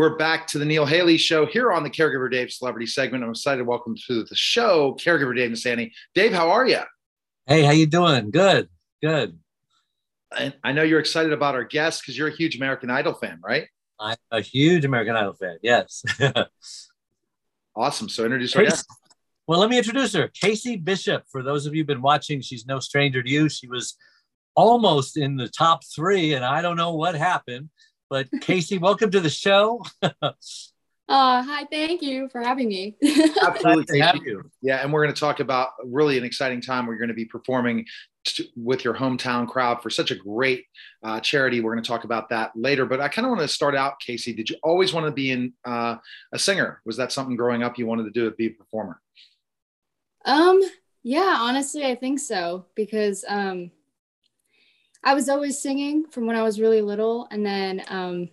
We're back to the Neil Haley Show here on the Caregiver Dave Celebrity segment. I'm excited to welcome to the show Caregiver Dave Nassaney. Dave, how are you? Hey, how you doing? Good, good. I, I know you're excited about our guest because you're a huge American Idol fan, right? I'm a huge American Idol fan. Yes. awesome. So introduce our guest. Well, let me introduce her. Casey Bishop. For those of you who've been watching, she's no stranger to you. She was almost in the top three, and I don't know what happened but Casey, welcome to the show. uh, hi, thank you for having me. Absolutely. have you. Yeah, and we're going to talk about really an exciting time where you're going to be performing with your hometown crowd for such a great uh, charity. We're going to talk about that later. But I kind of want to start out, Casey. Did you always want to be in uh, a singer? Was that something growing up you wanted to do to be a performer? Um, yeah, honestly, I think so because um, I was always singing from when I was really little. And then, um,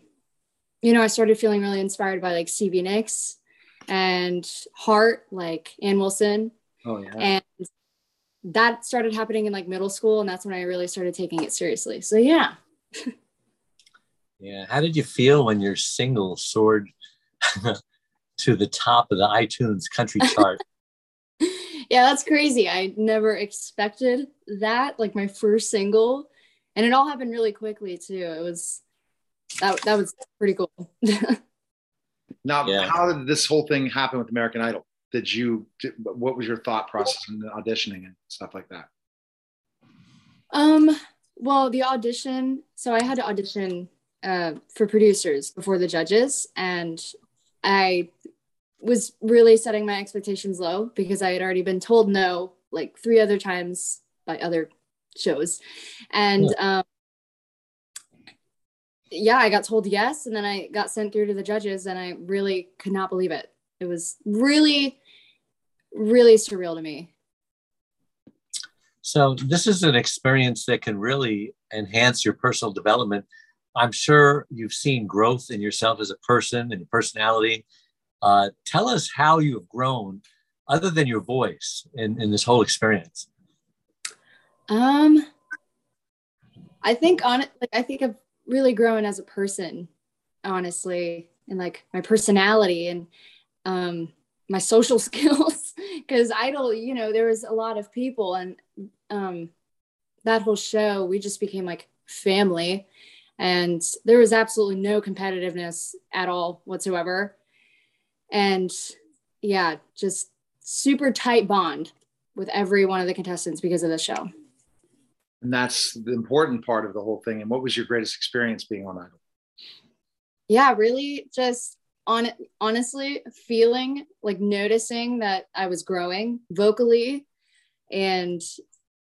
you know, I started feeling really inspired by like Stevie Nicks and Heart, like Ann Wilson. Oh, yeah. And that started happening in like middle school. And that's when I really started taking it seriously. So, yeah. yeah. How did you feel when your single soared to the top of the iTunes country chart? yeah, that's crazy. I never expected that. Like my first single and it all happened really quickly too. It was that that was pretty cool. now, yeah. how did this whole thing happen with American Idol? Did you? Did, what was your thought process in auditioning and stuff like that? Um. Well, the audition. So I had to audition uh, for producers before the judges, and I was really setting my expectations low because I had already been told no like three other times by other shows. And yeah. um, yeah, I got told yes. And then I got sent through to the judges, and I really could not believe it. It was really, really surreal to me. So, this is an experience that can really enhance your personal development. I'm sure you've seen growth in yourself as a person and your personality. Uh, tell us how you have grown, other than your voice, in, in this whole experience. Um, I think on like I think I've really grown as a person, honestly, and like my personality and um my social skills. Because Idol, you know, there was a lot of people, and um, that whole show, we just became like family, and there was absolutely no competitiveness at all whatsoever, and yeah, just super tight bond with every one of the contestants because of the show and that's the important part of the whole thing. And what was your greatest experience being on idol? Yeah really just on honestly feeling like noticing that i was growing vocally and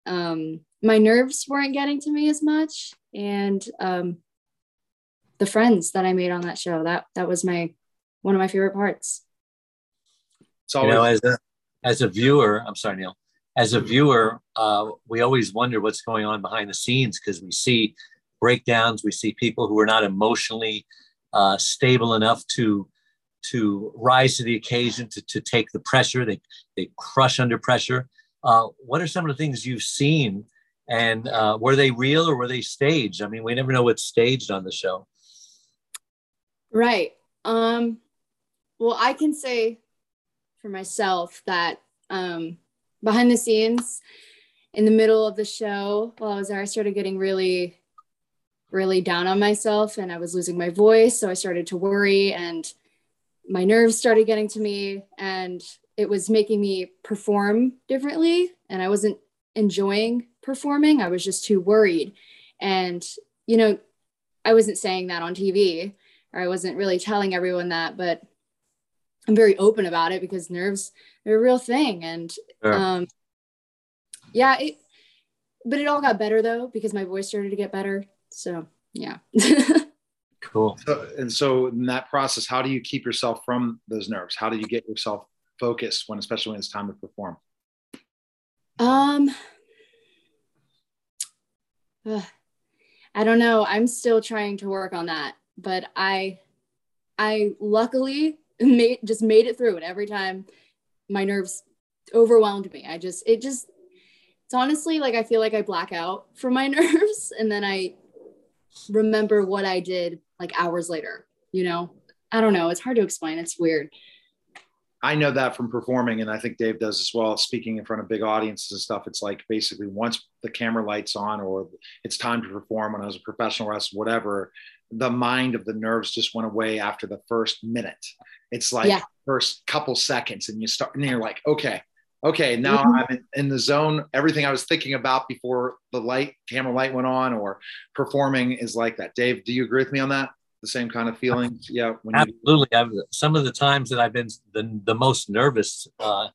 um, my nerves weren't getting to me as much. And um, the friends that i made on that show that that was my one of my favorite parts. So you know as a as a viewer i'm sorry neil as a viewer, uh, we always wonder what's going on behind the scenes because we see breakdowns, we see people who are not emotionally uh, stable enough to to rise to the occasion, to, to take the pressure. They they crush under pressure. Uh, what are some of the things you've seen, and uh, were they real or were they staged? I mean, we never know what's staged on the show. Right. Um, well, I can say for myself that um, behind the scenes in the middle of the show while I was there, I started getting really really down on myself and I was losing my voice. So I started to worry and my nerves started getting to me and it was making me perform differently. And I wasn't enjoying performing. I was just too worried. And, you know, I wasn't saying that on TV or I wasn't really telling everyone that, but I'm very open about it because nerves are a real thing. And um, yeah, it, but it all got better though because my voice started to get better. So yeah. cool. So, and so in that process, how do you keep yourself from those nerves? How do you get yourself focused when, especially when it's time to perform? Um, uh, I don't know. I'm still trying to work on that, but I, I luckily made just made it through it every time my nerves overwhelmed me. I just it just it's honestly like I feel like I black out from my nerves and then I remember what I did like hours later, you know. I don't know, it's hard to explain. It's weird. I know that from performing, and I think Dave does as well. Speaking in front of big audiences and stuff, it's like basically once the camera lights on or it's time to perform. When I was a professional wrestler, whatever, the mind of the nerves just went away after the first minute. It's like yeah. First couple seconds, and you start, and you're like, okay, okay, now mm-hmm. I'm in, in, the zone. Everything I was thinking about before the light, camera light went on, or performing is like that. Dave, do you agree with me on that? The same kind of feelings? Yeah, absolutely. You- I've, some of the times that I've been the, the most nervous, uh,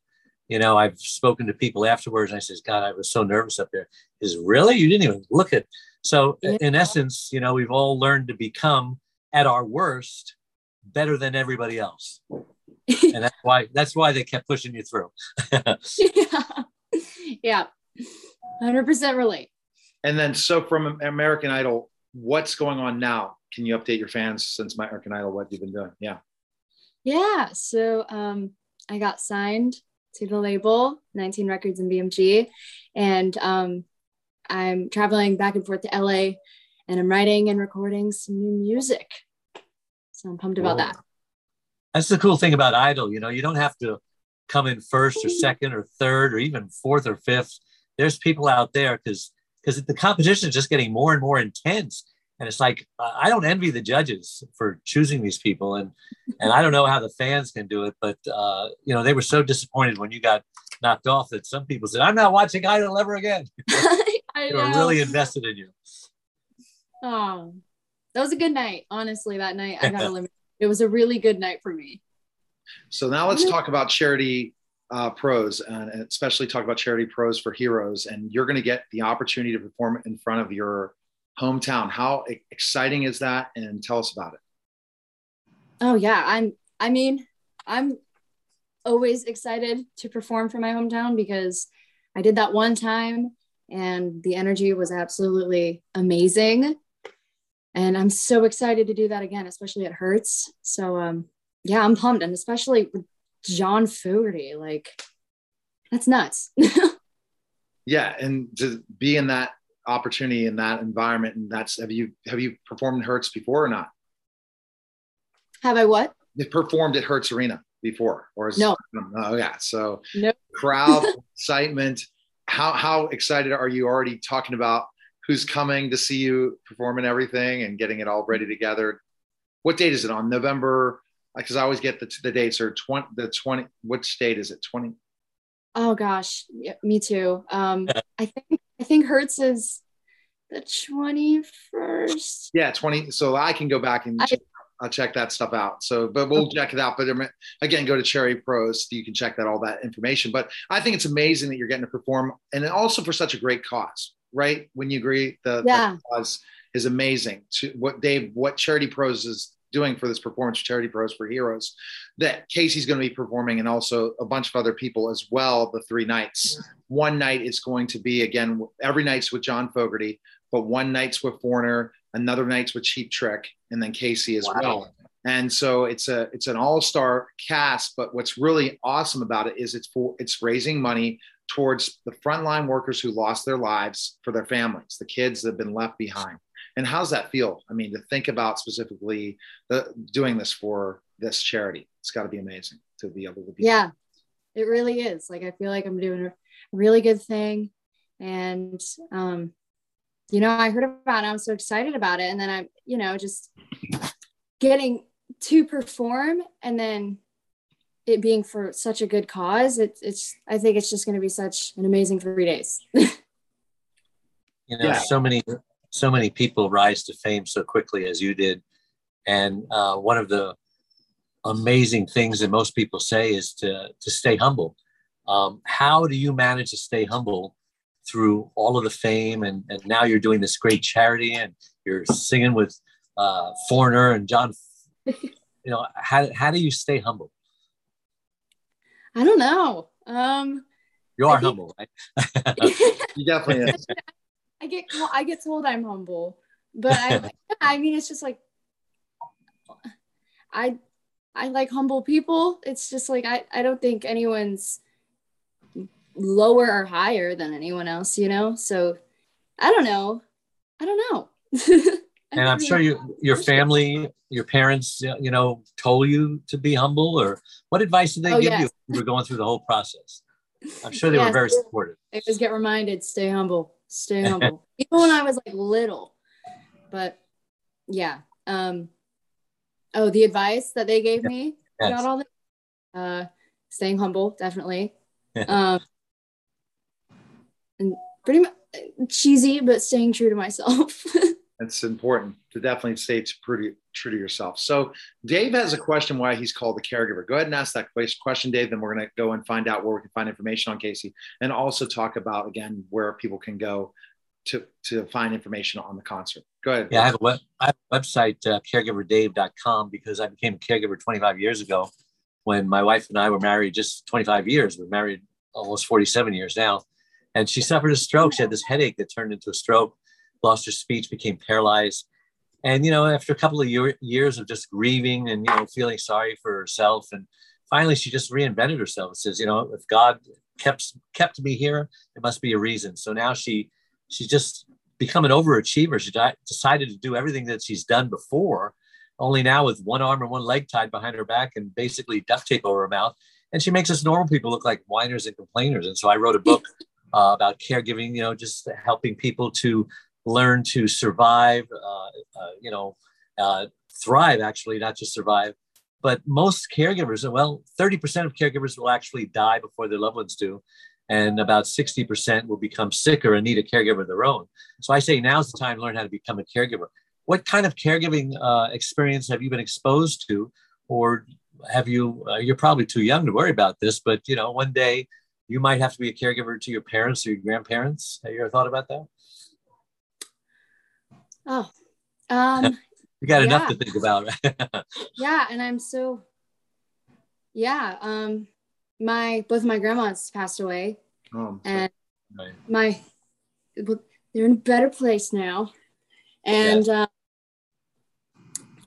you know, I've spoken to people afterwards, and I says, "God, I was so nervous up there. Is really you didn't even look at. So yeah. in essence, you know, we've all learned to become at our worst better than everybody else. and that's why that's why they kept pushing you through. yeah. Yeah. 100% relate. And then so from American Idol, what's going on now? Can you update your fans since my American Idol what you've been doing? Yeah. Yeah, so um I got signed to the label 19 Records and BMG and um I'm traveling back and forth to LA and I'm writing and recording some new music. So I'm pumped about that. That's the cool thing about Idol. You know, you don't have to come in first or second or third or even fourth or fifth. There's people out there because because the competition is just getting more and more intense. And it's like I don't envy the judges for choosing these people, and and I don't know how the fans can do it, but uh, you know they were so disappointed when you got knocked off that some people said, "I'm not watching Idol ever again." they were really invested in you. Oh, that was a good night. Honestly, that night I got eliminated. It was a really good night for me. So now let's talk about charity uh, pros and especially talk about charity pros for heroes. And you're going to get the opportunity to perform in front of your hometown. How exciting is that? And tell us about it. Oh yeah, I'm. I mean, I'm always excited to perform for my hometown because I did that one time and the energy was absolutely amazing and I'm so excited to do that again, especially at Hertz. So um, yeah, I'm pumped, and especially with John Fogerty, like that's nuts. yeah, and to be in that opportunity in that environment, and that's have you have you performed in Hertz before or not? Have I what? You performed at Hertz Arena before, or is, no? Oh yeah, so no. crowd excitement. How how excited are you already talking about who's coming to see you perform and everything and getting it all ready together. What date is it on? November? Because I always get the, the dates are 20, the 20, what date is it? 20? Oh gosh. Yeah, me too. Um, I think, I think Hertz is the 21st. Yeah. 20. So I can go back and I, check, I'll check that stuff out. So, but we'll okay. check it out. But again, go to Charity Pros. You can check that, all that information. But I think it's amazing that you're getting to perform and also for such a great cause right? When you agree, the, yeah. the cause is amazing. To what Dave, what Charity Pros is doing for this performance, Charity Pros for Heroes, that Casey's going to be performing, and also a bunch of other people as well. The three nights. One night is going to be again every night's with John Fogerty, but one night's with Foreigner, another night's with Cheap Trick, and then Casey as wow. well. And so it's a it's an all star cast. But what's really awesome about it is it's for it's raising money towards the frontline workers who lost their lives for their families, the kids that have been left behind. And how's that feel? I mean, to think about specifically the, doing this for this charity, it's got to be amazing to be able to be. Yeah, it really is. Like, I feel like I'm doing a really good thing. And um, you know, I heard about it. I'm so excited about it. And then I'm, you know, just getting to perform and then it being for such a good cause. It's, it's, I think it's just going to be such an amazing three days. you know, yeah. so many, so many people rise to fame so quickly as you did. And uh, one of the amazing things that most people say is to, to stay humble. Um, how do you manage to stay humble through all of the fame and, and now you're doing this great charity and you're singing with uh, Foreigner and John. You know, how, how do you stay humble? I don't know. Um, you are think, humble, right? you definitely is. I get I get told I'm humble, but I I mean it's just like I I like humble people. It's just like I I don't think anyone's lower or higher than anyone else, you know? So I don't know. I don't know. and I'm sure you, your family, your parents, you know, told you to be humble or what advice did they oh, give yes. you when you were going through the whole process? I'm sure they yes, were very supportive. I always get reminded, stay humble, stay humble. Even when I was like little, but yeah. Um, oh, the advice that they gave me yes. about all that, uh, staying humble, definitely. um, and pretty much cheesy, but staying true to myself. That's important to definitely stay pretty true to yourself. So Dave has a question why he's called the caregiver. Go ahead and ask that question, Dave. Then we're going to go and find out where we can find information on Casey and also talk about again where people can go to to find information on the concert. Go ahead. Yeah, I have a, web, I have a website, uh, caregiverdave.com, because I became a caregiver 25 years ago when my wife and I were married just 25 years. We're married almost 47 years now and she suffered a stroke. She had this headache that turned into a stroke, lost her speech, became paralyzed. And, you know, after a couple of year, years of just grieving and, you know, feeling sorry for herself, and finally she just reinvented herself and says, you know, if God kept, kept me here, it must be a reason. So now she, she's just become an overachiever. She di- decided to do everything that she's done before, only now with one arm and one leg tied behind her back and basically duct tape over her mouth. And she makes us normal people look like whiners and complainers. And so I wrote a book uh, about caregiving, you know, just helping people to learn to survive, uh, uh, you know, uh, thrive actually, not just survive. But most caregivers, well, 30% of caregivers will actually die before their loved ones do. And about 60% will become sicker and need a caregiver of their own. So I say now's the time to learn how to become a caregiver. What kind of caregiving uh, experience have you been exposed to? Or have you, uh, you're probably too young to worry about this, but you know, one day you might have to be a caregiver to your parents or your grandparents. Have you ever thought about that? Oh, um, you got yeah. enough to think about. yeah, and I'm so, yeah. Um, my both my grandmas passed away, oh, and right. my well, they're in a better place now, and yeah. Uh,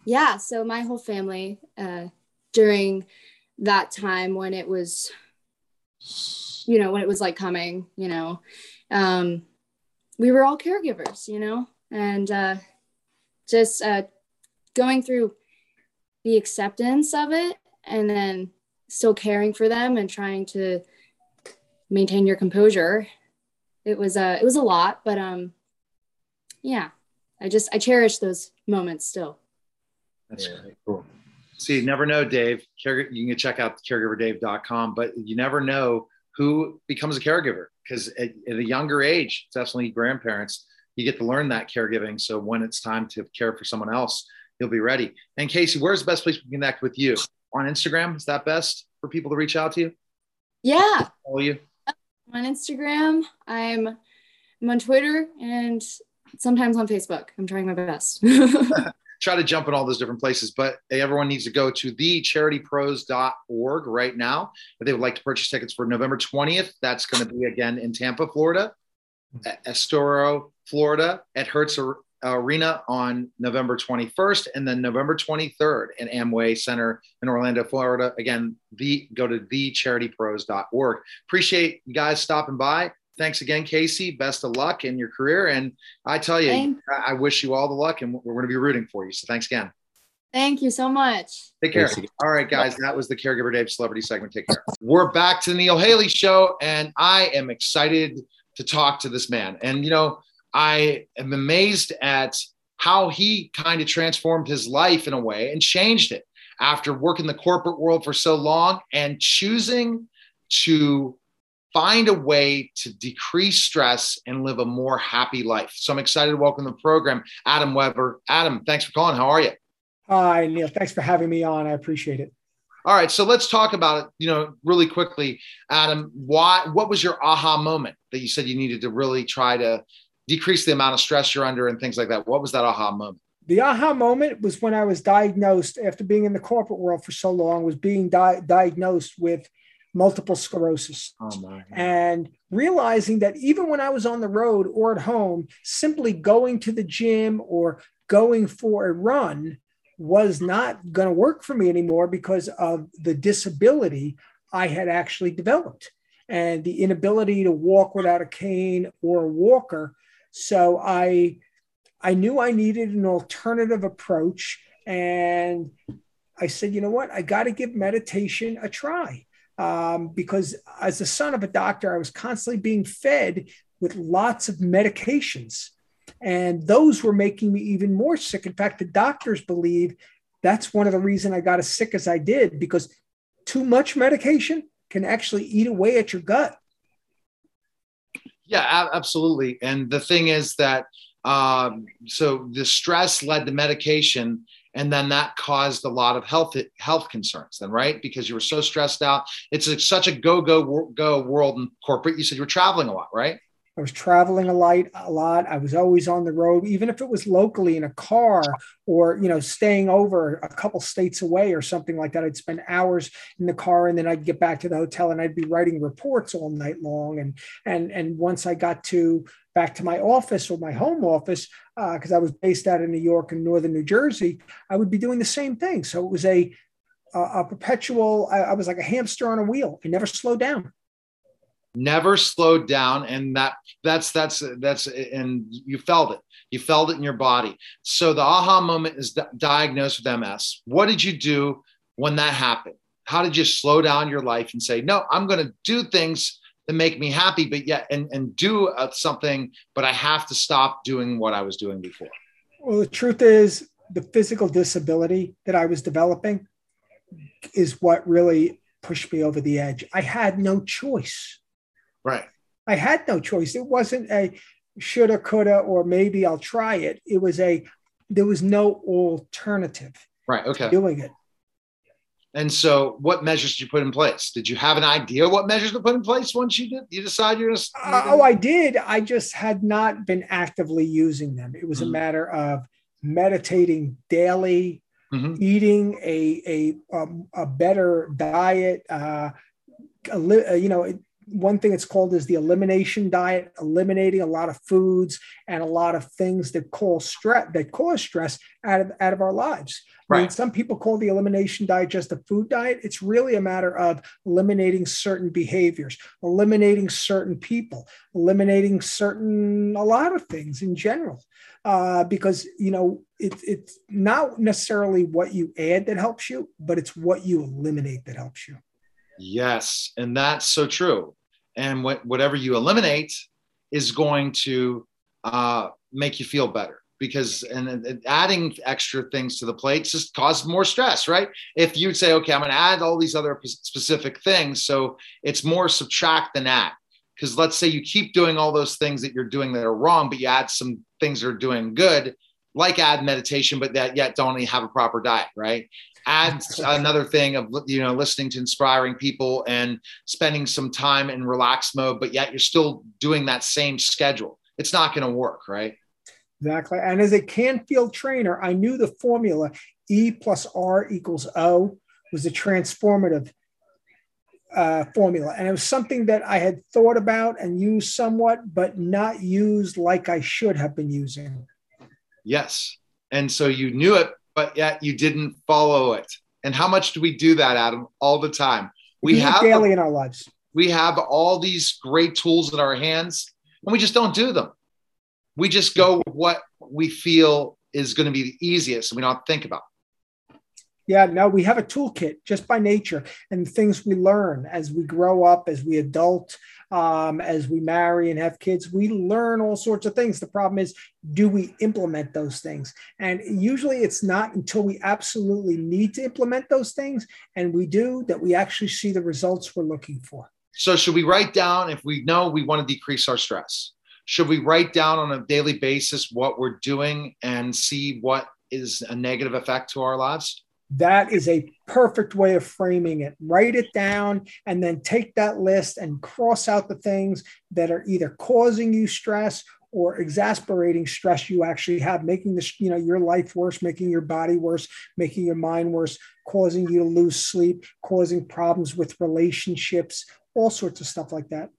yeah. So my whole family uh, during that time when it was you know, when it was like coming, you know, um, we were all caregivers, you know, and uh, just uh, going through the acceptance of it and then still caring for them and trying to maintain your composure. It was a, uh, it was a lot, but um, yeah, I just, I cherish those moments still. That's yeah, cool. See, you never know, Dave. You can check out caregiverdave.com, but you never know who becomes a caregiver because at, at, a younger age, definitely grandparents, you get to learn that caregiving. So when it's time to care for someone else, you'll be ready. And Casey, where's the best place to connect with you? On Instagram? Is that best for people to reach out to you? Yeah. Follow you? On Instagram. I'm, I'm on Twitter and sometimes on Facebook. I'm trying my best. try to jump in all those different places, but everyone needs to go to thecharitypros.org right now. If they would like to purchase tickets for November 20th, that's going to be again in Tampa, Florida, Estero, Florida, at Hertz Arena on November 21st, and then November 23rd in Amway Center in Orlando, Florida. Again, the go to thecharitypros.org. Appreciate you guys stopping by thanks again, Casey. Best of luck in your career. And I tell you, Thanks. I wish you all the luck and we're going to be rooting for you. So thanks again. Thank you so much. Take care. All right, guys. That was the Caregiver Dave celebrity segment. Take care. We're back to the Neil Haley show, and I am excited to talk to this man. And, you know, I am amazed at how he kind of transformed his life in a way and changed it after working the corporate world for so long and choosing to find a way to decrease stress and live a more happy life. So I'm excited to welcome the program, Adam Weber. Adam, thanks for calling. How are you? Hi, Neil. Thanks for having me on. I appreciate it. All right, so let's talk about it. You know, really quickly, Adam. Why? What was your aha moment that you said you needed to really try to decrease the amount of stress you're under and things like that? What was that aha moment? The aha moment was when I was diagnosed after being in the corporate world for so long. Was being di- diagnosed with multiple sclerosis. Oh and realizing that even when I was on the road or at home, simply going to the gym or going for a run was not going to work for me anymore because of the disability I had actually developed and the inability to walk without a cane or a walker. So I I knew I needed an alternative approach and I said, you know what? I got to give meditation a try um, because as the son of a doctor, I was constantly being fed with lots of medications. And those were making me even more sick. In fact, the doctors believe that's one of the reasons I got as sick as I did because too much medication can actually eat away at your gut. Yeah, absolutely. And the thing is that um, so the stress led to medication, and then that caused a lot of health health concerns. Then, right? Because you were so stressed out. It's a, such a go go go world in corporate. You said you were traveling a lot, right? I was traveling a lot, a lot. I was always on the road, even if it was locally in a car or, you know, staying over a couple states away or something like that. I'd spend hours in the car and then I'd get back to the hotel and I'd be writing reports all night long. And, and, and once I got to back to my office or my home office, because uh, I was based out in New York and Northern New Jersey, I would be doing the same thing. So it was a, a, a perpetual, I, I was like a hamster on a wheel. I never slowed down never slowed down and that that's that's that's and you felt it. You felt it in your body. So the aha moment is diagnosed with ms what did you do when that happened? How did you slow down your life and say no i'm going to do things that make me happy but yet and and do uh, something but i have to stop doing what i was doing before well the truth is the physical disability that i was developing is what really pushed me over the edge. I had no choice Right. I had no choice. It wasn't a shoulda, coulda, or maybe I'll try it. It was a, there was no alternative. Right. Okay. Doing it. And so, what measures did you put in place? Did you have an idea what measures to put in place once you did? You decide you're going to. Uh, oh, I did. I just had not been actively using them. It was mm-hmm. a matter of meditating daily, mm-hmm. eating a a um, a better diet. Uh, a, you know, one thing it's called is the elimination diet, eliminating a lot of foods and a lot of things that cause stress that cause stress out of out of our lives. Right. I mean, some people call the elimination diet just a food diet. It's really a matter of eliminating certain behaviors, eliminating certain people, eliminating certain a lot of things in general. Uh, because you know it, it's not necessarily what you add that helps you, but it's what you eliminate that helps you. Yes, and that's so true. And what, whatever you eliminate is going to uh, make you feel better because and, and, adding extra things to the plate just causes more stress, right? If you'd say, okay, I'm going to add all these other specific things, so it's more subtract than add. Because let's say you keep doing all those things that you're doing that are wrong, but you add some things that are doing good, like add meditation, but that yet don't have a proper diet, right? add another thing of you know listening to inspiring people and spending some time in relaxed mode but yet you're still doing that same schedule. It's not going to work right? Exactly. And as a canfield trainer i knew the formula e plus r equals o was a transformative uh, formula. And it was something that i had thought about and used somewhat but not used like i should have been using yes and so you knew it but yet you didn't follow it. And how much do we do that, Adam? All the time. We, we have daily in our lives. We have all these great tools in our hands, and we just don't do them. We just go with what we feel is going to be the easiest, and we don't think about. Yeah, no, we have a toolkit just by nature and things we learn as we grow up, as we adult, um, as we marry and have kids. We learn all sorts of things. The problem is, do we implement those things? And usually it's not until we absolutely need to implement those things and we do that we actually see the results we're looking for. So, should we write down if we know we want to decrease our stress? Should we write down on a daily basis what we're doing and see what is a negative effect to our lives? That is a perfect way of framing it. Write it down and then take that list and cross out the things that are either causing you stress or exasperating stress you actually have, making this, you know, your life worse, making your body worse, making your mind worse, causing you to lose sleep, causing problems with relationships, all sorts of stuff like that.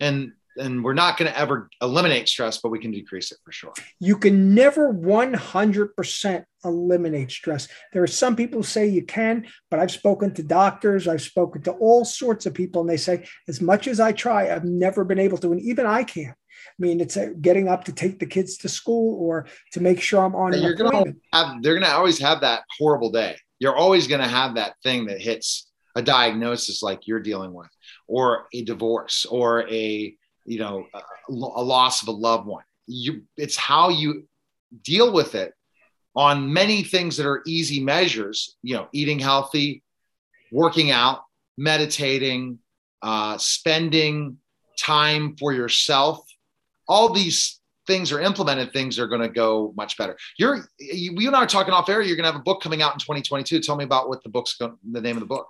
And and we're not going to ever eliminate stress, but we can decrease it for sure. You can never 100% eliminate stress. There are some people who say you can, but I've spoken to doctors, I've spoken to all sorts of people, and they say, as much as I try, I've never been able to, and even I can't. I mean, it's uh, getting up to take the kids to school or to make sure I'm on. You're gonna have, they're going to always have that horrible day. You're always going to have that thing that hits a diagnosis like you're dealing with, or a divorce, or a you know a, a loss of a loved one. You it's how you deal with it on many things that are easy measures you know eating healthy working out meditating uh, spending time for yourself. All these things are implemented things are going to go much better. You're you, you and i are talking off air you're going to have a book coming out in 2022 tell me about what the book's going the name of the book.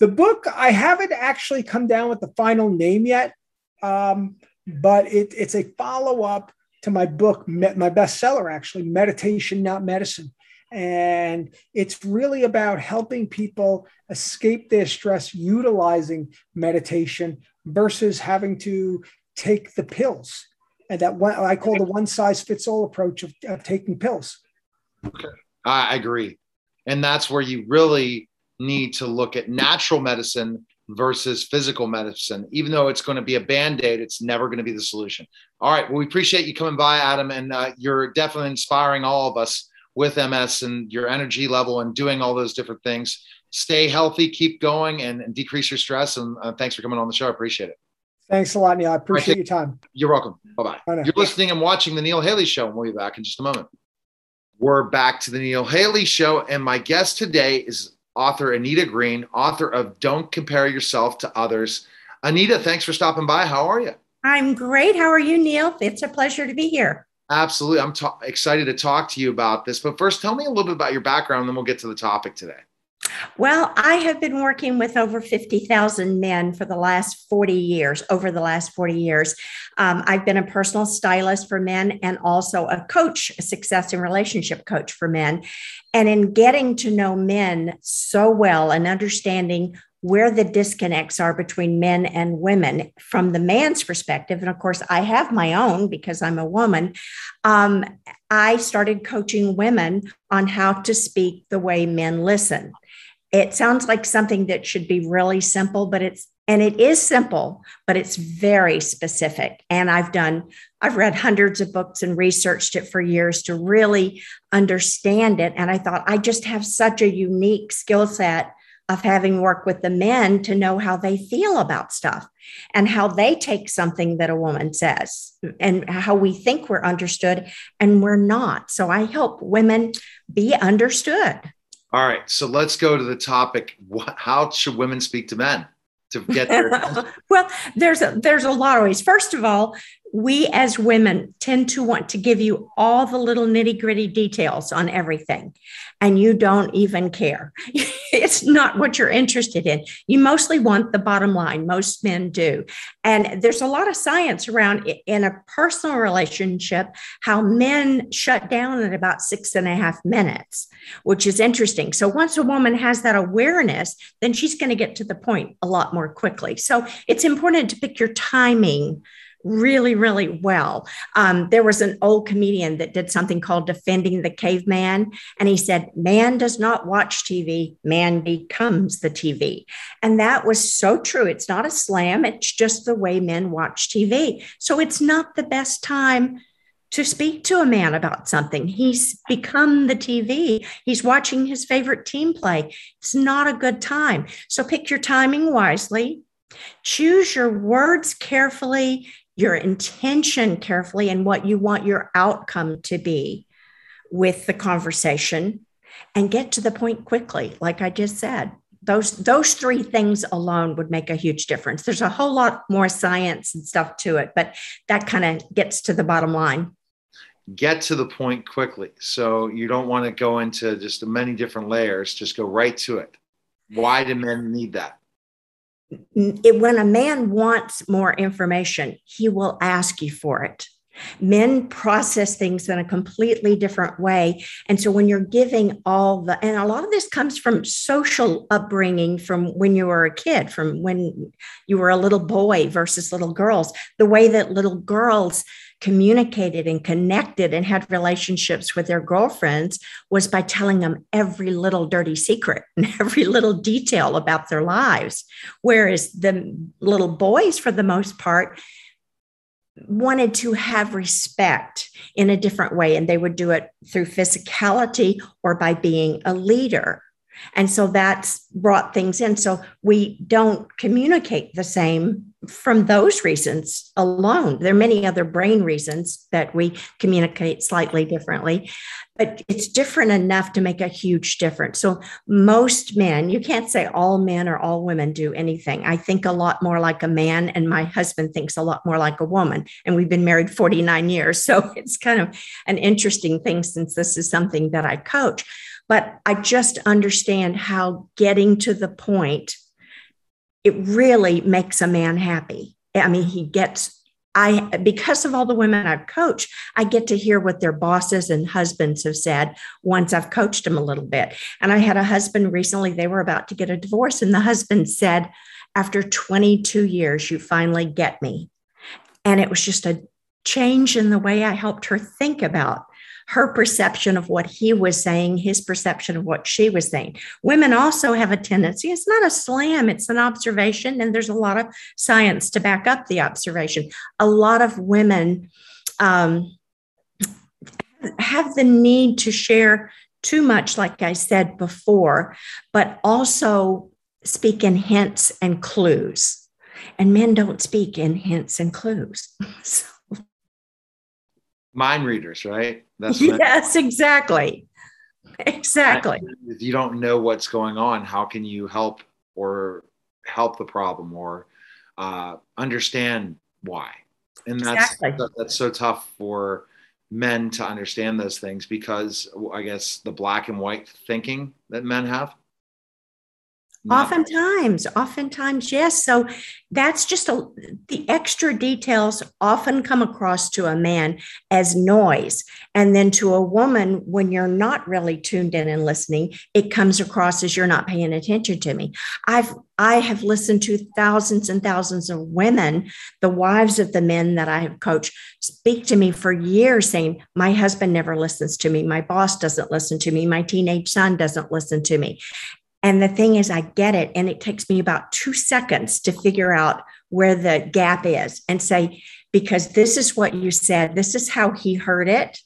The book i haven't actually come down with the final name yet um, but it, it's a follow up to my book, my bestseller, actually, Meditation, Not Medicine. And it's really about helping people escape their stress utilizing meditation versus having to take the pills. And that one I call the one size fits all approach of, of taking pills. Okay. I agree. And that's where you really need to look at natural medicine versus physical medicine. Even though it's going to be a band aid, it's never going to be the solution. All right. Well, we appreciate you coming by, Adam, and uh, you're definitely inspiring all of us with MS and your energy level and doing all those different things. Stay healthy, keep going, and, and decrease your stress. And uh, thanks for coming on the show. I appreciate it. Thanks a lot, Neil. I appreciate right, your time. You're welcome. Bye bye. You're listening and watching the Neil Haley Show, and we'll be back in just a moment. We're back to the Neil Haley Show, and my guest today is author Anita Green, author of Don't Compare Yourself to Others. Anita, thanks for stopping by. How are you? I'm great. How are you, Neil? It's a pleasure to be here. Absolutely. I'm ta- excited to talk to you about this. But first, tell me a little bit about your background, and then we'll get to the topic today. Well, I have been working with over 50,000 men for the last 40 years, over the last 40 years. Um, I've been a personal stylist for men and also a coach, a success and relationship coach for men. And in getting to know men so well and understanding where the disconnects are between men and women from the man's perspective. And of course, I have my own because I'm a woman. Um, I started coaching women on how to speak the way men listen it sounds like something that should be really simple, but it's and it is simple, but it's very specific. And I've done, I've read hundreds of books and researched it for years to really understand it. And I thought I just have such a unique skill set of having worked with the men to know how they feel about stuff and how they take something that a woman says and how we think we're understood and we're not. So I help women be understood. All right, so let's go to the topic. How should women speak to men to get there? well, there's a, there's a lot of ways. First of all, we as women tend to want to give you all the little nitty gritty details on everything, and you don't even care. it's not what you're interested in. You mostly want the bottom line. Most men do. And there's a lot of science around in a personal relationship how men shut down at about six and a half minutes, which is interesting. So once a woman has that awareness, then she's going to get to the point a lot more quickly. So it's important to pick your timing really, really well. Um, there was an old comedian that did something called Defending the Caveman. And he said, Man does not watch TV, man becomes the TV. And that was so true. It's not a slam, it's just the way men watch TV. So it's not the best time to speak to a man about something. He's become the TV. He's watching his favorite team play. It's not a good time. So pick your timing wisely. Choose your words carefully, your intention carefully, and what you want your outcome to be with the conversation, and get to the point quickly, like I just said. Those, those three things alone would make a huge difference. There's a whole lot more science and stuff to it, but that kind of gets to the bottom line get to the point quickly. So you don't want to go into just many different layers, just go right to it. Why do men need that? It, when a man wants more information, he will ask you for it. Men process things in a completely different way. And so when you're giving all the, and a lot of this comes from social upbringing from when you were a kid, from when you were a little boy versus little girls, the way that little girls communicated and connected and had relationships with their girlfriends was by telling them every little dirty secret and every little detail about their lives. Whereas the little boys, for the most part, wanted to have respect in a different way, and they would do it through physicality or by being a leader. And so that's brought things in. So we don't communicate the same from those reasons alone. There are many other brain reasons that we communicate slightly differently, but it's different enough to make a huge difference. So, most men, you can't say all men or all women do anything. I think a lot more like a man, and my husband thinks a lot more like a woman. And we've been married 49 years. So, it's kind of an interesting thing since this is something that I coach. But I just understand how getting to the point it really makes a man happy. I mean, he gets I because of all the women I've coached, I get to hear what their bosses and husbands have said once I've coached them a little bit. And I had a husband recently, they were about to get a divorce, and the husband said, After 22 years, you finally get me. And it was just a change in the way I helped her think about her perception of what he was saying, his perception of what she was saying. Women also have a tendency, it's not a slam, it's an observation, and there's a lot of science to back up the observation. A lot of women um, have the need to share too much, like I said before, but also speak in hints and clues. And men don't speak in hints and clues. so mind readers, right? That's yes, exactly. Exactly. If you don't know what's going on, how can you help or help the problem or uh, understand why? And that's exactly. that's so tough for men to understand those things because I guess the black and white thinking that men have Oftentimes, oftentimes, yes. So that's just a, the extra details often come across to a man as noise. And then to a woman, when you're not really tuned in and listening, it comes across as you're not paying attention to me. I've I have listened to thousands and thousands of women, the wives of the men that I have coached, speak to me for years saying, My husband never listens to me. My boss doesn't listen to me. My teenage son doesn't listen to me. And the thing is, I get it. And it takes me about two seconds to figure out where the gap is and say, because this is what you said, this is how he heard it.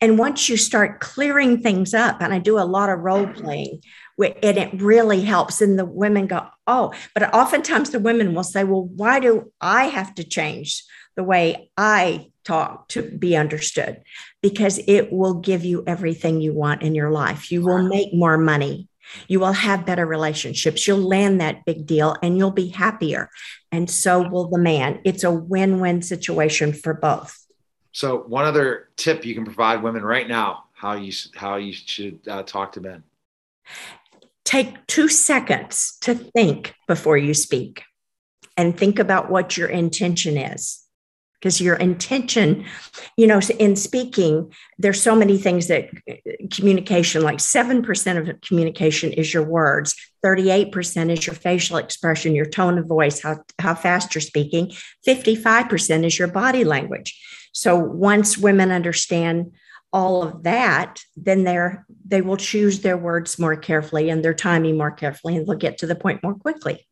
And once you start clearing things up, and I do a lot of role playing, and it really helps. And the women go, Oh, but oftentimes the women will say, Well, why do I have to change the way I talk to be understood? Because it will give you everything you want in your life. You will make more money. You will have better relationships. You'll land that big deal and you'll be happier. And so will the man. It's a win win situation for both. So, one other tip you can provide women right now how you, how you should uh, talk to men. Take two seconds to think before you speak and think about what your intention is because your intention you know in speaking there's so many things that communication like 7% of communication is your words 38% is your facial expression your tone of voice how, how fast you're speaking 55% is your body language. So once women understand all of that then they're they will choose their words more carefully and their timing more carefully and they'll get to the point more quickly.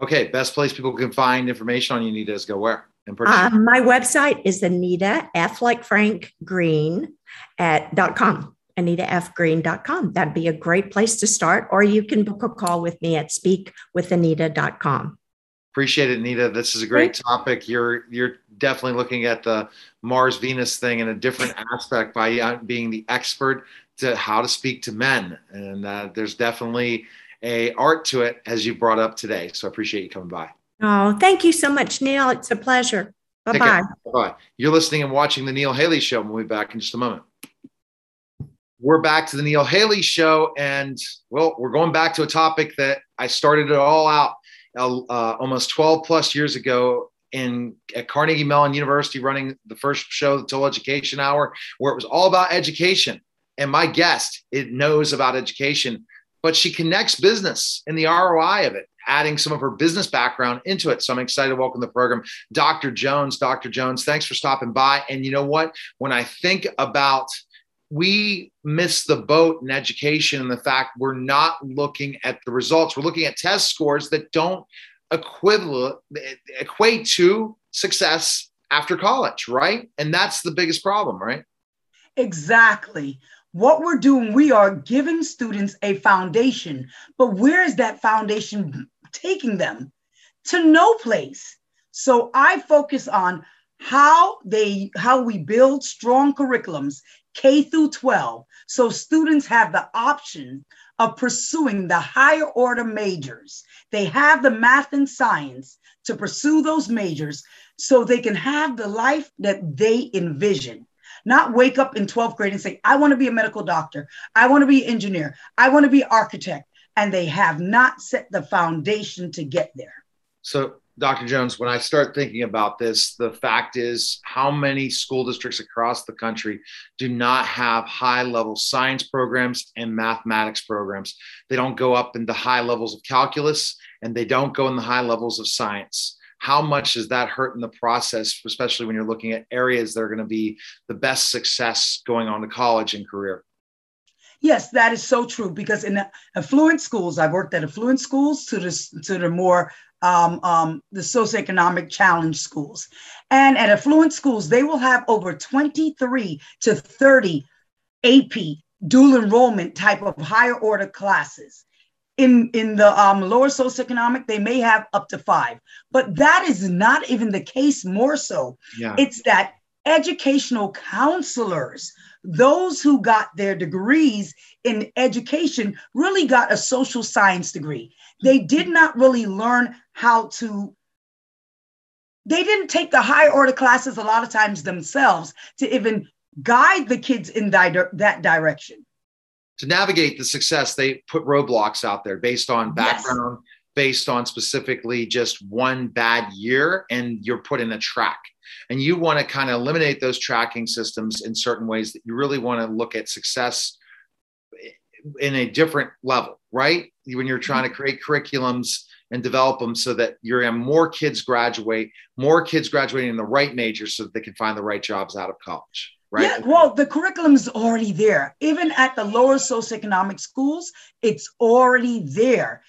Okay best place people can find information on you need is go where and purchase? Uh, my website is Anita F like Frank Green at dot com. AnitaFgreen.com. That'd be a great place to start, or you can book a call with me at speakwithanita.com. Appreciate it, Anita. This is a great topic. You're you're definitely looking at the Mars Venus thing in a different aspect by uh, being the expert to how to speak to men, and uh, there's definitely a art to it as you brought up today. So I appreciate you coming by. Oh, thank you so much, Neil. It's a pleasure. Bye bye. Bye. You're listening and watching the Neil Haley Show. We'll be back in just a moment. We're back to the Neil Haley Show, and well, we're going back to a topic that I started it all out uh, almost 12 plus years ago in at Carnegie Mellon University, running the first show, the Total Education Hour, where it was all about education. And my guest, it knows about education, but she connects business and the ROI of it, adding some of her business background into it. So I'm excited to welcome the program, Dr. Jones. Dr. Jones, thanks for stopping by. And you know what? When I think about we miss the boat in education and the fact we're not looking at the results. We're looking at test scores that don't equate to success after college, right? And that's the biggest problem, right? Exactly. What we're doing, we are giving students a foundation, but where is that foundation taking them? To no place. So I focus on how they how we build strong curriculums K through 12. So students have the option of pursuing the higher order majors. They have the math and science to pursue those majors so they can have the life that they envision. Not wake up in 12th grade and say, I want to be a medical doctor. I want to be an engineer. I want to be architect. And they have not set the foundation to get there. So Dr. Jones, when I start thinking about this, the fact is how many school districts across the country do not have high level science programs and mathematics programs. They don't go up into high levels of calculus and they don't go in the high levels of science. How much does that hurt in the process, especially when you're looking at areas that are going to be the best success going on to college and career? Yes, that is so true because in affluent schools, I've worked at affluent schools to the, to the more um, um, the socioeconomic challenge schools. And at affluent schools, they will have over 23 to 30 AP dual enrollment type of higher order classes. In, in the um, lower socioeconomic, they may have up to five, but that is not even the case more so. Yeah. It's that educational counselors, those who got their degrees in education, really got a social science degree. They did not really learn how to they didn't take the high order classes a lot of times themselves to even guide the kids in that, that direction to navigate the success they put roadblocks out there based on background yes. based on specifically just one bad year and you're put in a track and you want to kind of eliminate those tracking systems in certain ways that you really want to look at success in a different level right when you're trying to mm-hmm. create curriculums and develop them so that you're having more kids graduate, more kids graduating in the right major so that they can find the right jobs out of college. Right? Yeah, well, the curriculum is already there. Even at the lower socioeconomic schools, it's already there.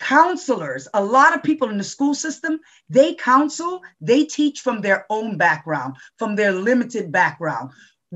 Counselors, a lot of people in the school system, they counsel, they teach from their own background, from their limited background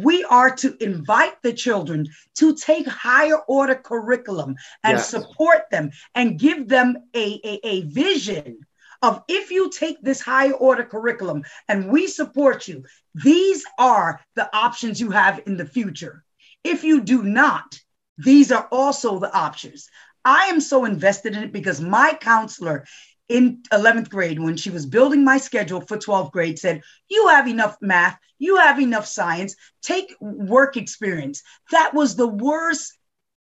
we are to invite the children to take higher order curriculum and yes. support them and give them a, a, a vision of if you take this higher order curriculum and we support you, these are the options you have in the future. If you do not, these are also the options. I am so invested in it because my counselor in 11th grade when she was building my schedule for 12th grade said, You have enough math, you have enough science, take work experience. That was the worst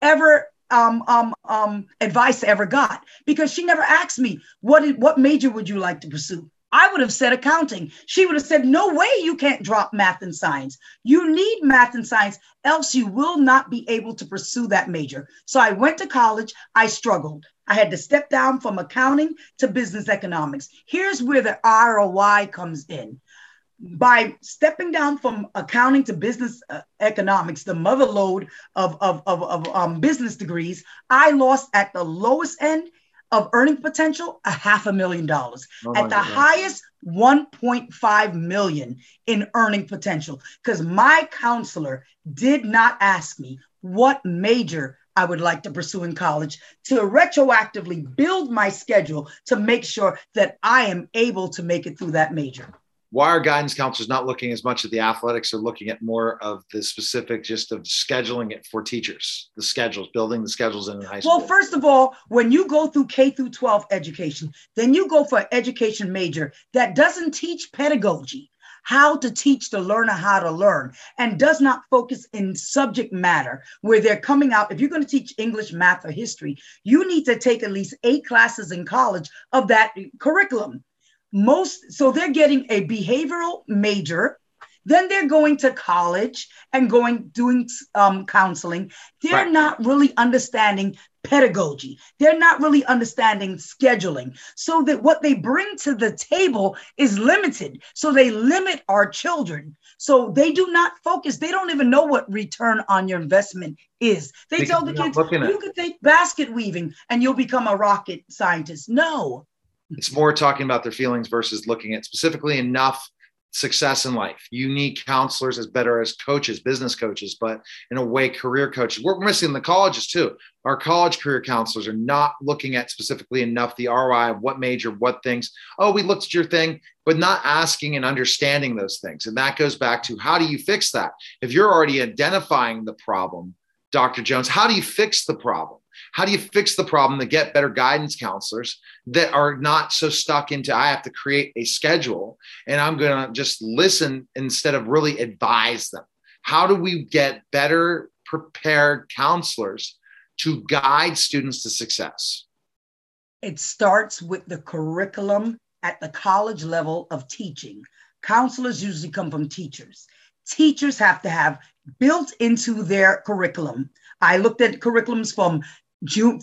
ever um, um, um, advice I ever got because she never asked me, what, what major would you like to pursue? I would have said accounting. She would have said, No way you can't drop math and science. You need math and science, else you will not be able to pursue that major. So I went to college. I struggled. I had to step down from accounting to business economics. Here's where the ROI comes in. By stepping down from accounting to business uh, economics, the mother lode of, of, of, of um, business degrees, I lost at the lowest end of earning potential, a half a million dollars. Oh At the God. highest, 1.5 million in earning potential. Because my counselor did not ask me what major I would like to pursue in college to retroactively build my schedule to make sure that I am able to make it through that major why are guidance counselors not looking as much at the athletics or looking at more of the specific just of scheduling it for teachers the schedules building the schedules in high school well first of all when you go through k through 12 education then you go for an education major that doesn't teach pedagogy how to teach the learner how to learn and does not focus in subject matter where they're coming out. If you're going to teach English, math, or history, you need to take at least eight classes in college of that curriculum most so they're getting a behavioral major then they're going to college and going doing um, counseling. They're right. not really understanding pedagogy. They're not really understanding scheduling. So that what they bring to the table is limited. So they limit our children. So they do not focus. They don't even know what return on your investment is. They, they tell the kids you could take basket weaving and you'll become a rocket scientist. No it's more talking about their feelings versus looking at specifically enough success in life. You need counselors as better as coaches, business coaches, but in a way, career coaches. We're missing the colleges too. Our college career counselors are not looking at specifically enough the ROI of what major, what things. Oh, we looked at your thing, but not asking and understanding those things. And that goes back to how do you fix that? If you're already identifying the problem, Dr. Jones, how do you fix the problem? How do you fix the problem to get better guidance counselors that are not so stuck into I have to create a schedule and I'm going to just listen instead of really advise them? How do we get better prepared counselors to guide students to success? It starts with the curriculum at the college level of teaching. Counselors usually come from teachers. Teachers have to have built into their curriculum. I looked at curriculums from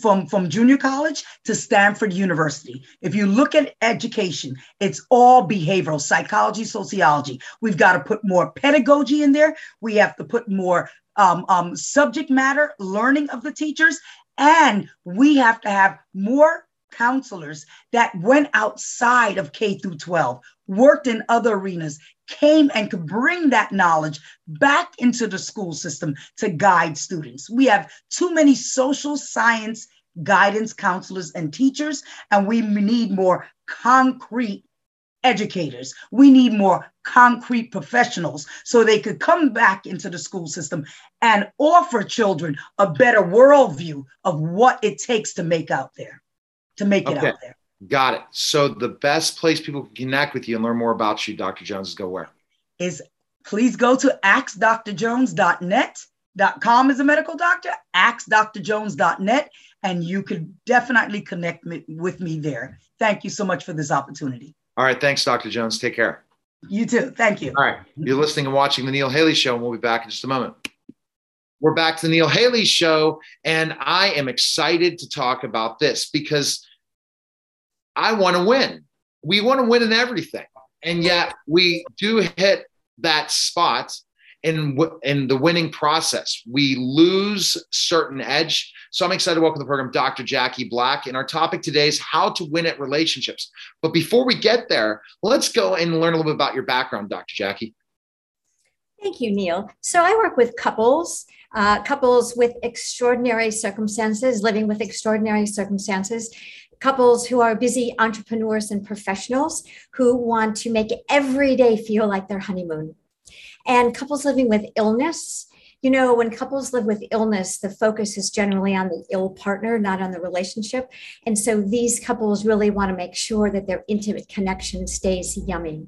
from, from junior college to Stanford University. If you look at education, it's all behavioral psychology, sociology. We've got to put more pedagogy in there. We have to put more um, um, subject matter learning of the teachers. And we have to have more counselors that went outside of K through 12, worked in other arenas, came and could bring that knowledge back into the school system to guide students. We have too many social science guidance counselors and teachers, and we need more concrete educators. We need more concrete professionals so they could come back into the school system and offer children a better worldview of what it takes to make out there, to make it out there. Got it. So the best place people can connect with you and learn more about you, Dr. Jones, is go where? Is please go to askdrjones.net. .com is a medical doctor, askdrjones.net, and you could definitely connect me, with me there. Thank you so much for this opportunity. All right. Thanks, Dr. Jones. Take care. You too. Thank you. All right. You're listening and watching The Neil Haley Show, and we'll be back in just a moment. We're back to The Neil Haley Show, and I am excited to talk about this because I want to win. We want to win in everything. And yet we do hit that spot in, in the winning process. We lose certain edge. So I'm excited to welcome the program Dr. Jackie Black. And our topic today is how to win at relationships. But before we get there, let's go and learn a little bit about your background, Dr. Jackie. Thank you, Neil. So I work with couples, uh, couples with extraordinary circumstances, living with extraordinary circumstances couples who are busy entrepreneurs and professionals who want to make every day feel like their honeymoon. And couples living with illness. You know, when couples live with illness, the focus is generally on the ill partner, not on the relationship. And so these couples really want to make sure that their intimate connection stays yummy.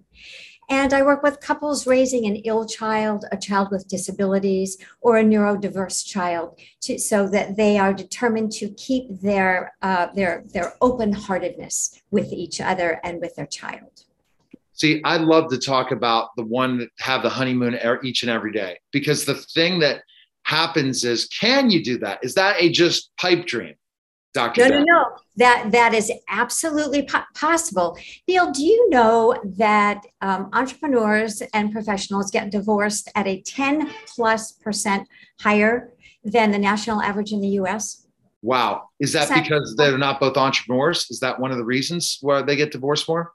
And I work with couples raising an ill child, a child with disabilities, or a neurodiverse child, to, so that they are determined to keep their uh, their their open heartedness with each other and with their child. See, I love to talk about the one that have the honeymoon each and every day because the thing that happens is, can you do that? Is that a just pipe dream? Dr. No, no, no. That that is absolutely po- possible. Neil, do you know that um, entrepreneurs and professionals get divorced at a 10 plus percent higher than the national average in the U.S.? Wow. Is that because they're not both entrepreneurs? Is that one of the reasons why they get divorced more?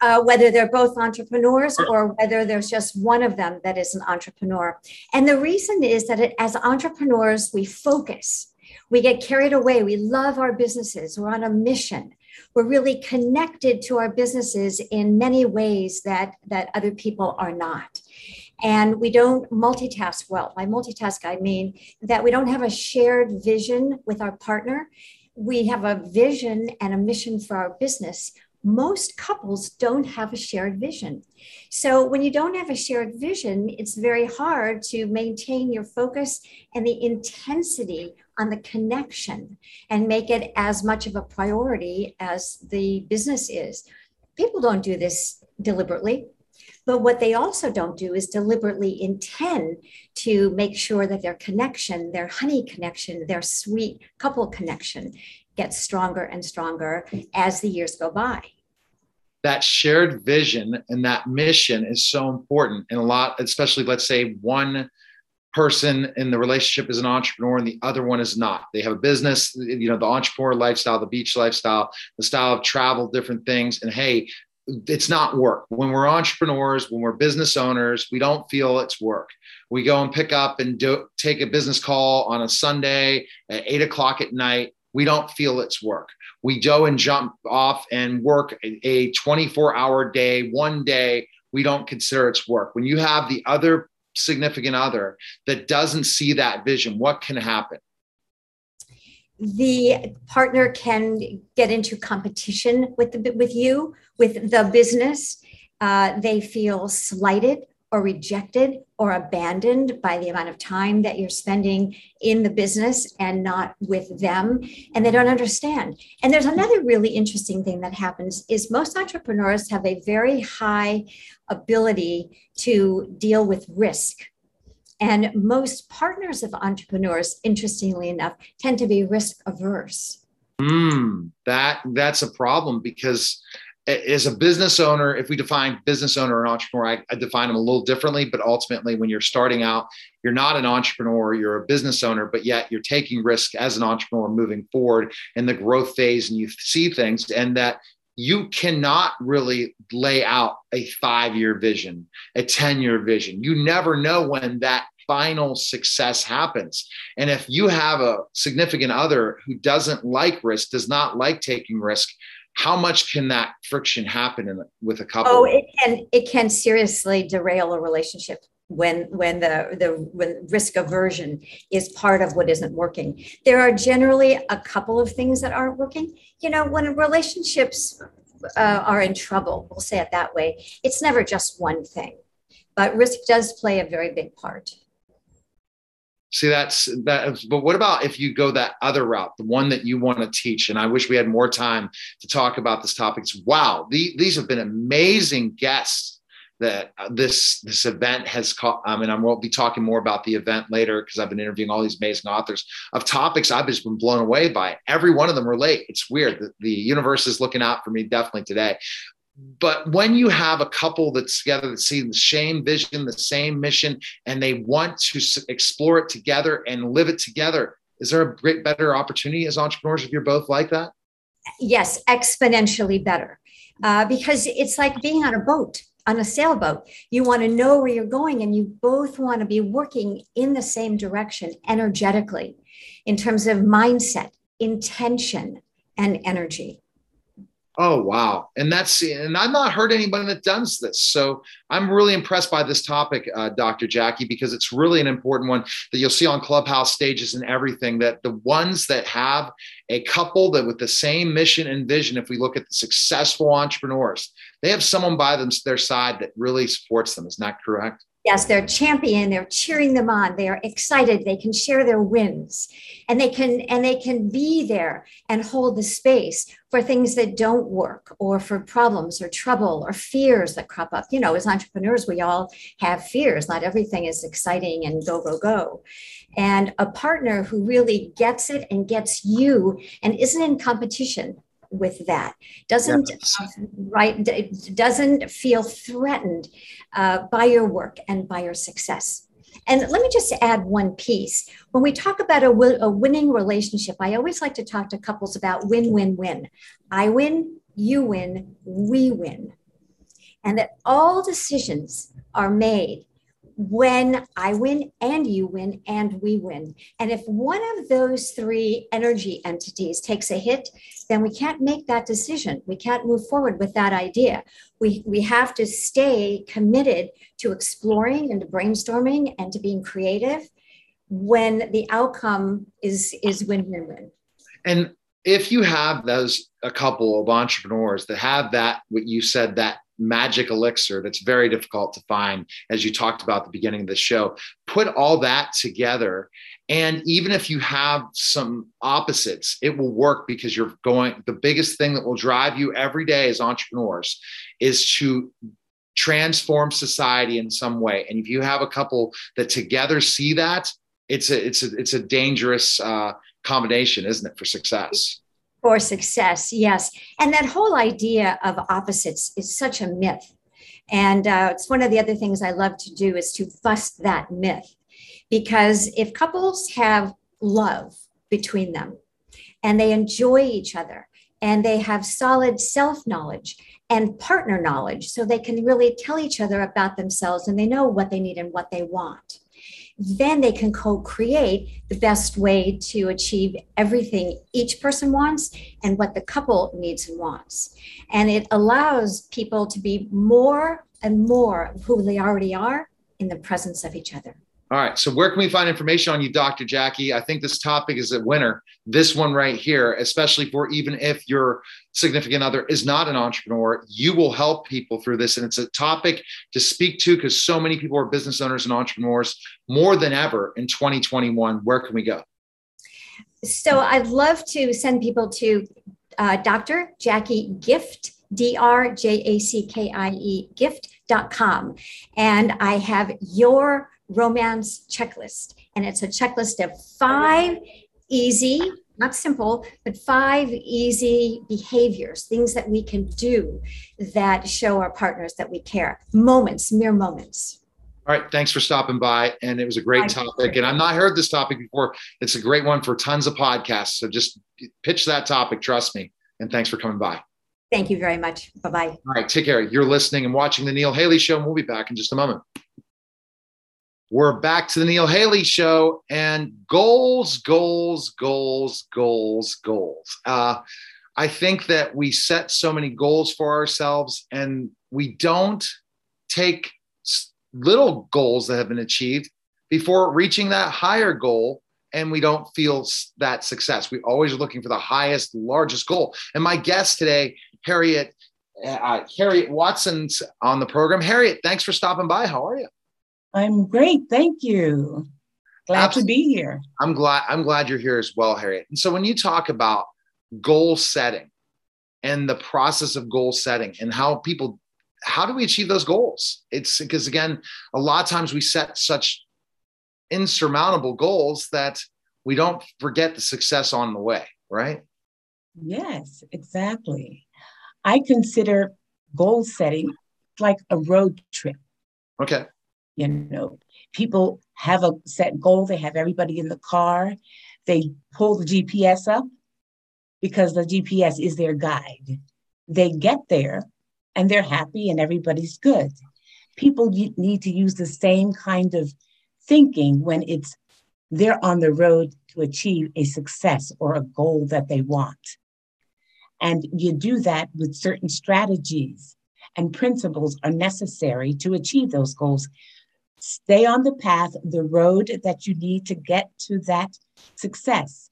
Uh, whether they're both entrepreneurs or whether there's just one of them that is an entrepreneur. And the reason is that it, as entrepreneurs, we focus, we get carried away, we love our businesses, we're on a mission. We're really connected to our businesses in many ways that, that other people are not and we don't multitask well. By multitask, I mean that we don't have a shared vision with our partner. We have a vision and a mission for our business. Most couples don't have a shared vision. So, when you don't have a shared vision, it's very hard to maintain your focus and the intensity on the connection and make it as much of a priority as the business is. People don't do this deliberately but what they also don't do is deliberately intend to make sure that their connection, their honey connection, their sweet couple connection gets stronger and stronger as the years go by. That shared vision and that mission is so important. And a lot, especially let's say one person in the relationship is an entrepreneur and the other one is not. They have a business, you know, the entrepreneur lifestyle, the beach lifestyle, the style of travel, different things. And hey, it's not work. When we're entrepreneurs, when we're business owners, we don't feel it's work. We go and pick up and do, take a business call on a Sunday at eight o'clock at night. We don't feel it's work. We go and jump off and work a 24 hour day, one day. We don't consider it's work. When you have the other significant other that doesn't see that vision, what can happen? the partner can get into competition with the with you with the business uh, they feel slighted or rejected or abandoned by the amount of time that you're spending in the business and not with them and they don't understand and there's another really interesting thing that happens is most entrepreneurs have a very high ability to deal with risk and most partners of entrepreneurs, interestingly enough, tend to be risk averse. Mm, that that's a problem because as a business owner, if we define business owner and entrepreneur, I, I, define them a little differently. But ultimately, when you're starting out, you're not an entrepreneur, you're a business owner, but yet you're taking risk as an entrepreneur moving forward in the growth phase and you see things and that you cannot really lay out a five year vision, a 10 year vision. You never know when that final success happens. And if you have a significant other who doesn't like risk, does not like taking risk, how much can that friction happen in, with a couple? Oh, it can it can seriously derail a relationship when when the the when risk aversion is part of what isn't working. There are generally a couple of things that aren't working. You know, when relationships uh, are in trouble, we'll say it that way. It's never just one thing, but risk does play a very big part. See, that's that. But what about if you go that other route, the one that you want to teach? And I wish we had more time to talk about this topic. It's, wow, the, these have been amazing guests that uh, this this event has caught. I mean, I won't be talking more about the event later because I've been interviewing all these amazing authors of topics I've just been blown away by. Every one of them relate. It's weird. The, the universe is looking out for me definitely today but when you have a couple that's together that see the same vision, the same mission, and they want to explore it together and live it together, is there a great better opportunity as entrepreneurs if you're both like that? Yes, exponentially better. Uh, because it's like being on a boat, on a sailboat. You want to know where you're going, and you both want to be working in the same direction energetically in terms of mindset, intention, and energy. Oh wow! And that's and I've not heard anybody that does this. So I'm really impressed by this topic, uh, Dr. Jackie, because it's really an important one that you'll see on clubhouse stages and everything. That the ones that have a couple that with the same mission and vision, if we look at the successful entrepreneurs, they have someone by them their side that really supports them. Isn't that correct? Yes, they're champion, they're cheering them on, they are excited, they can share their wins and they can and they can be there and hold the space for things that don't work or for problems or trouble or fears that crop up. You know, as entrepreneurs, we all have fears. Not everything is exciting and go, go, go. And a partner who really gets it and gets you and isn't in competition with that doesn't yes. right doesn't feel threatened uh, by your work and by your success And let me just add one piece. When we talk about a, a winning relationship, I always like to talk to couples about win win win. I win, you win, we win. And that all decisions are made when I win and you win and we win. And if one of those three energy entities takes a hit, then we can't make that decision. We can't move forward with that idea. We, we have to stay committed to exploring and to brainstorming and to being creative when the outcome is is win-win-win. And if you have those a couple of entrepreneurs that have that what you said that magic elixir that's very difficult to find, as you talked about at the beginning of the show. Put all that together. And even if you have some opposites, it will work because you're going. The biggest thing that will drive you every day as entrepreneurs is to transform society in some way. And if you have a couple that together see that, it's a it's a it's a dangerous uh, combination, isn't it, for success? For success yes. And that whole idea of opposites is such a myth. And uh, it's one of the other things i love to do is to bust that myth. Because if couples have love between them and they enjoy each other and they have solid self knowledge and partner knowledge so they can really tell each other about themselves and they know what they need and what they want then they can co create the best way to achieve everything each person wants and what the couple needs and wants. And it allows people to be more and more of who they already are in the presence of each other. All right. So, where can we find information on you, Dr. Jackie? I think this topic is a winner. This one right here, especially for even if your significant other is not an entrepreneur, you will help people through this. And it's a topic to speak to because so many people are business owners and entrepreneurs more than ever in 2021. Where can we go? So, I'd love to send people to uh, Dr. Jackie Gift, D R J A C K I E, gift.com. And I have your romance checklist. And it's a checklist of five easy, not simple, but five easy behaviors, things that we can do that show our partners that we care. Moments, mere moments. All right. Thanks for stopping by. And it was a great topic. And I've not heard this topic before. It's a great one for tons of podcasts. So just pitch that topic. Trust me. And thanks for coming by. Thank you very much. Bye bye. All right. Take care. You're listening and watching The Neil Haley Show. And we'll be back in just a moment. We're back to the Neil Haley show and goals, goals, goals, goals, goals. Uh, I think that we set so many goals for ourselves and we don't take little goals that have been achieved before reaching that higher goal and we don't feel that success. We always are looking for the highest, largest goal. And my guest today, Harriet, uh, Harriet Watson's on the program. Harriet, thanks for stopping by. How are you? I'm great. Thank you. Glad Absolutely. to be here. I'm glad I'm glad you're here as well, Harriet. And so when you talk about goal setting and the process of goal setting and how people how do we achieve those goals? It's because again, a lot of times we set such insurmountable goals that we don't forget the success on the way, right? Yes, exactly. I consider goal setting like a road trip. Okay. You know, people have a set goal, they have everybody in the car, they pull the GPS up because the GPS is their guide. They get there and they're happy and everybody's good. People need to use the same kind of thinking when it's they're on the road to achieve a success or a goal that they want. And you do that with certain strategies and principles are necessary to achieve those goals. Stay on the path, the road that you need to get to that success.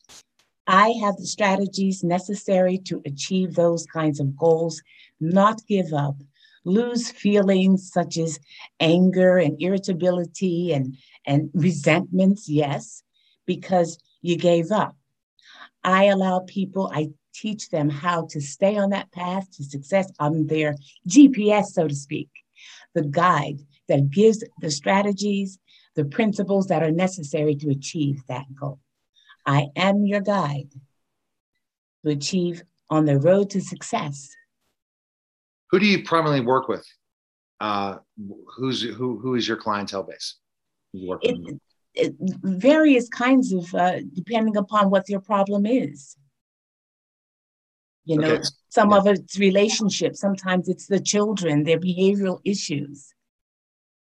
I have the strategies necessary to achieve those kinds of goals, not give up, lose feelings such as anger and irritability and, and resentments, yes, because you gave up. I allow people, I teach them how to stay on that path to success. I'm their GPS, so to speak, the guide that gives the strategies, the principles that are necessary to achieve that goal. I am your guide to achieve on the road to success. Who do you primarily work with? Uh, who's who? Who is your clientele base? It, it, various kinds of, uh, depending upon what your problem is. You know, okay. some yeah. of it's relationships. Sometimes it's the children, their behavioral issues.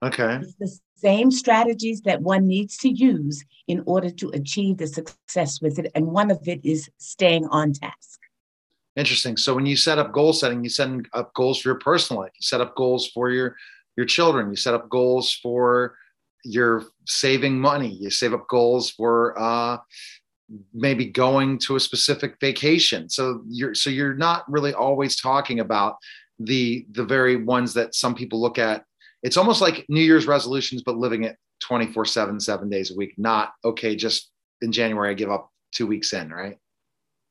Okay. It's the same strategies that one needs to use in order to achieve the success with it. And one of it is staying on task. Interesting. So when you set up goal setting, you set up goals for your personal life. You set up goals for your your children. You set up goals for your saving money. You save up goals for uh, maybe going to a specific vacation. So you're so you're not really always talking about the the very ones that some people look at. It's almost like New Year's resolutions, but living it 24 7, seven days a week. Not okay, just in January, I give up two weeks in, right?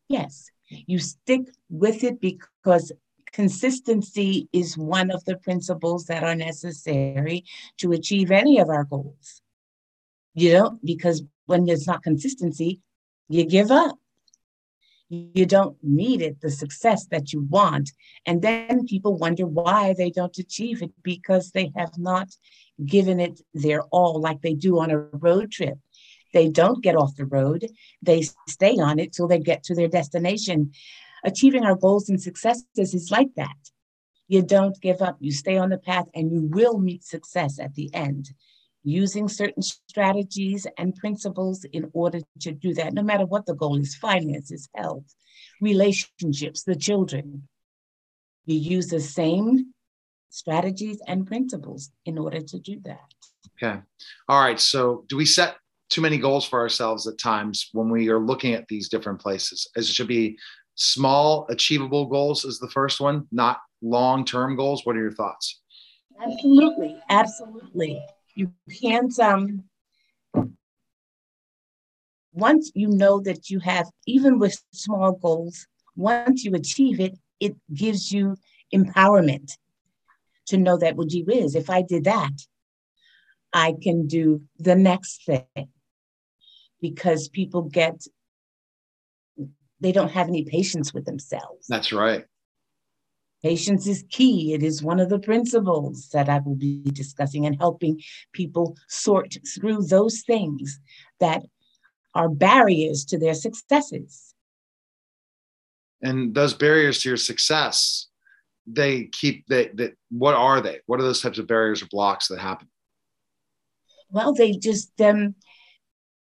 Yes. You stick with it because consistency is one of the principles that are necessary to achieve any of our goals. You know, because when there's not consistency, you give up. You don't need it, the success that you want. And then people wonder why they don't achieve it because they have not given it their all, like they do on a road trip. They don't get off the road, they stay on it till they get to their destination. Achieving our goals and successes is like that. You don't give up, you stay on the path, and you will meet success at the end using certain strategies and principles in order to do that, no matter what the goal is finances, health, relationships, the children. You use the same strategies and principles in order to do that. Okay. All right. So, do we set too many goals for ourselves at times when we are looking at these different places? As it should be small, achievable goals, is the first one, not long term goals. What are your thoughts? Absolutely. Absolutely you can't um once you know that you have even with small goals once you achieve it it gives you empowerment to know that well gee whiz if i did that i can do the next thing. Because people get they don't have any patience with themselves. That's right Patience is key. It is one of the principles that I will be discussing and helping people sort through those things that are barriers to their successes. And those barriers to your success, they keep that that what are they? What are those types of barriers or blocks that happen? Well, they just um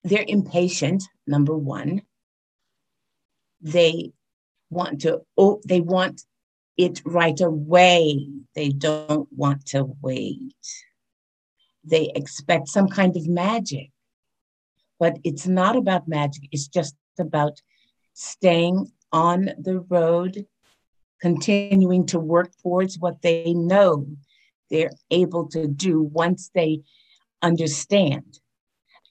they're impatient, number one. They want to oh, they want it right away. They don't want to wait. They expect some kind of magic. But it's not about magic, it's just about staying on the road, continuing to work towards what they know they're able to do once they understand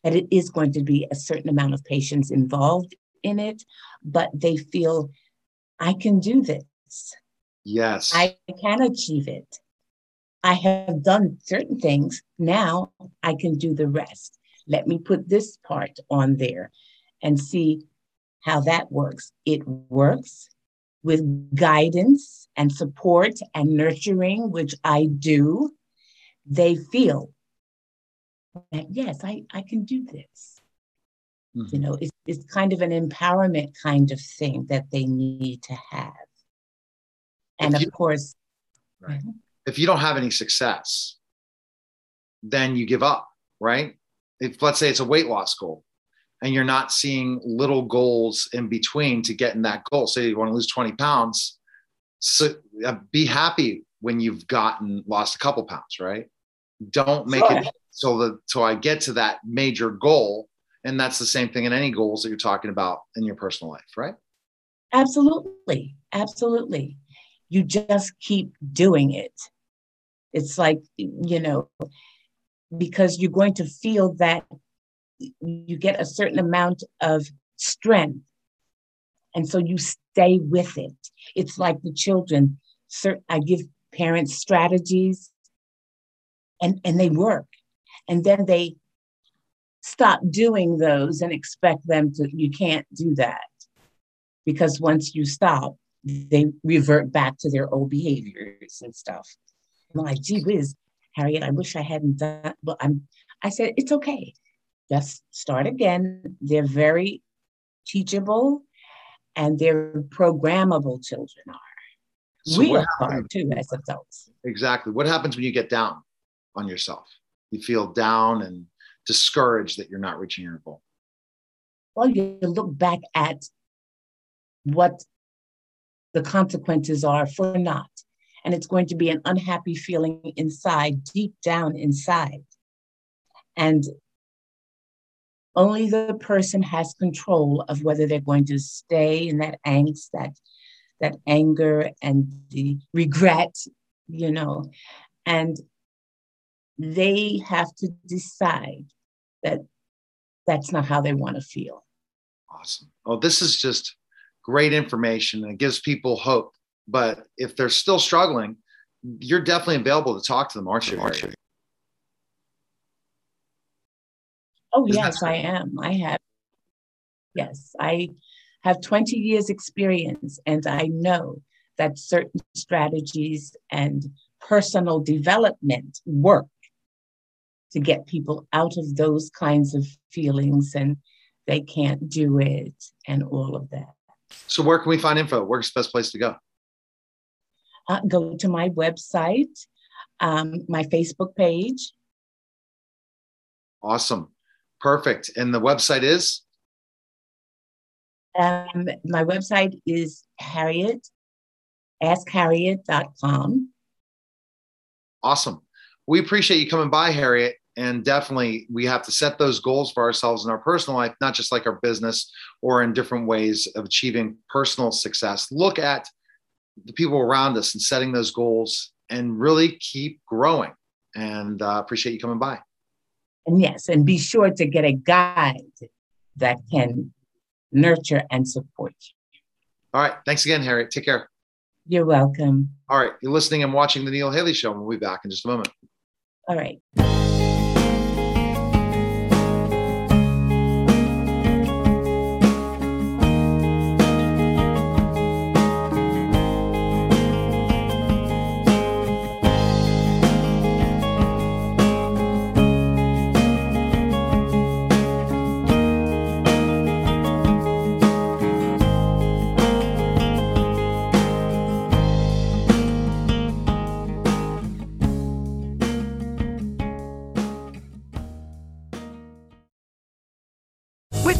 that it is going to be a certain amount of patience involved in it, but they feel, I can do this. Yes. I can achieve it. I have done certain things. Now I can do the rest. Let me put this part on there and see how that works. It works with guidance and support and nurturing, which I do. They feel that, yes, I, I can do this. Mm-hmm. You know, it's, it's kind of an empowerment kind of thing that they need to have and of course right. if you don't have any success then you give up right? If let's say it's a weight loss goal and you're not seeing little goals in between to get in that goal say you want to lose 20 pounds so uh, be happy when you've gotten lost a couple pounds right? Don't make sure. it so that so i get to that major goal and that's the same thing in any goals that you're talking about in your personal life right? Absolutely. Absolutely you just keep doing it. It's like, you know, because you're going to feel that you get a certain amount of strength. And so you stay with it. It's like the children. I give parents strategies and, and they work. And then they stop doing those and expect them to, you can't do that. Because once you stop, they revert back to their old behaviors and stuff. I'm like, gee whiz, Harriet, I wish I hadn't done, but I'm, I said, it's okay. Just start again. They're very teachable and they're programmable children are. So we are too as adults. Exactly. What happens when you get down on yourself? You feel down and discouraged that you're not reaching your goal. Well, you look back at what the consequences are for not. And it's going to be an unhappy feeling inside, deep down inside. And only the person has control of whether they're going to stay in that angst, that that anger and the regret, you know, and they have to decide that that's not how they want to feel. Awesome. Oh, this is just great information and it gives people hope. But if they're still struggling, you're definitely available to talk to them, aren't you? Aren't you? Oh, is yes, I am. I have. Yes, I have 20 years experience and I know that certain strategies and personal development work to get people out of those kinds of feelings and they can't do it and all of that. So where can we find info? Where's the best place to go? Uh, go to my website, um, my Facebook page. Awesome. Perfect. And the website is? Um, my website is Harriet, askharriet.com. Awesome. We appreciate you coming by, Harriet. And definitely, we have to set those goals for ourselves in our personal life, not just like our business or in different ways of achieving personal success. Look at the people around us and setting those goals and really keep growing. And uh, appreciate you coming by. And yes, and be sure to get a guide that can nurture, and support you. All right. Thanks again, Harriet. Take care. You're welcome. All right. You're listening and watching The Neil Haley Show. We'll be back in just a moment. All right.